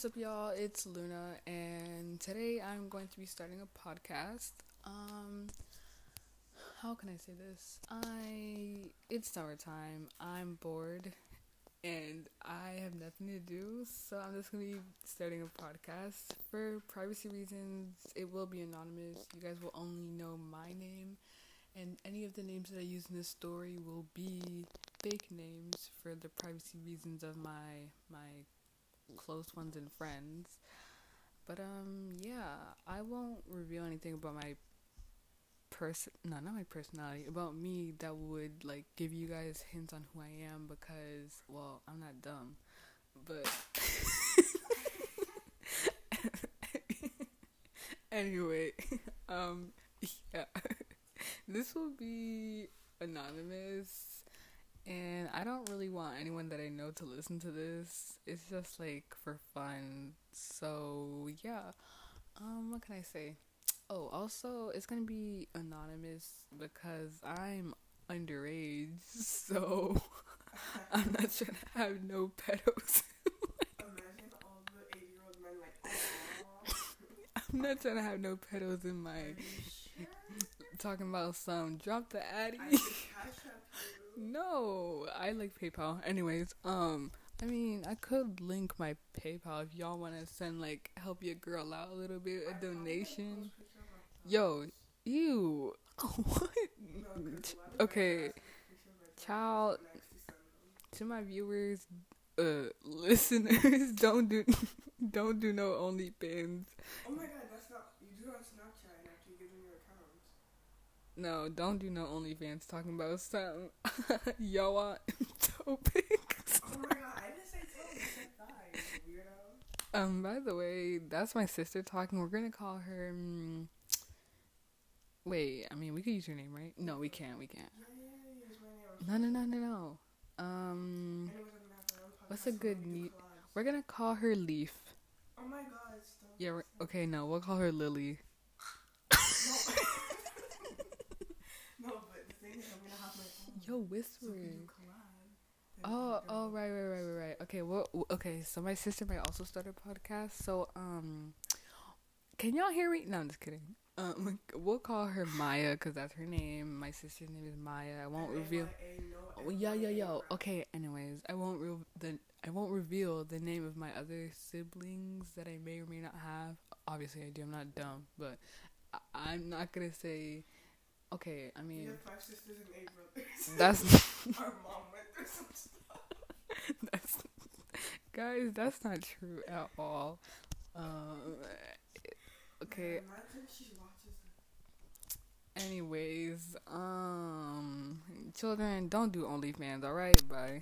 What's up, y'all? It's Luna, and today I'm going to be starting a podcast. Um, how can I say this? I it's summertime. I'm bored, and I have nothing to do, so I'm just gonna be starting a podcast. For privacy reasons, it will be anonymous. You guys will only know my name, and any of the names that I use in this story will be fake names for the privacy reasons of my my close ones and friends. But um yeah, I won't reveal anything about my person no, not my personality, about me that would like give you guys hints on who I am because well, I'm not dumb. But anyway, um yeah. this will be anonymous and I don't really want anyone that I know to listen to this. It's just like for fun. So, yeah. Um what can I say? Oh, also it's going to be anonymous because I'm underage. So, I'm not trying to have no pedos. I'm not trying to have no pedos in my talking about some drop the addy. No, I like PayPal. Anyways, um, I mean, I could link my PayPal if y'all want to send like help your girl out a little bit, a donation. Yo, you. what? Okay, child. To my viewers, uh, listeners, don't do, don't do no OnlyFans. Oh my god, that's not. You do on Snapchat after you give them your account. No, don't do no OnlyFans talking about something. Y'all want toe pics. Oh my god, I didn't say toe, you said thigh, you weirdo. Um, by the way, that's my sister talking. We're gonna call her. Um, wait, I mean, we could use your name, right? No, we can't. We can't. Name. No, no, no, no, no. Um, Anyways, I'm gonna have my own podcast, what's a good I'll do ne- collabs. we're gonna call her Leaf. Oh my god. Yeah. Okay. No, we'll call her Lily. No, but the thing is, I'm gonna Yo, So whispering. collab, Oh, oh, right, right, right, right, right. Okay, well, okay. So my sister might also start a podcast. So, um, can y'all hear me? No, I'm just kidding. Um, we'll call her Maya because that's her name. My sister's name is Maya. I won't reveal. Oh, yo, yo, M-I-A, yo. Okay. Anyways, I won't reveal the I won't reveal the name of my other siblings that I may or may not have. Obviously, I do. I'm not dumb, but I, I'm not gonna say. Okay, I mean five sisters and eight brothers. that's Our mom went through some stuff. that's guys. That's not true at all. Um. Okay. Imagine she watches it. Anyways, um, children, don't do OnlyFans. All right, bye.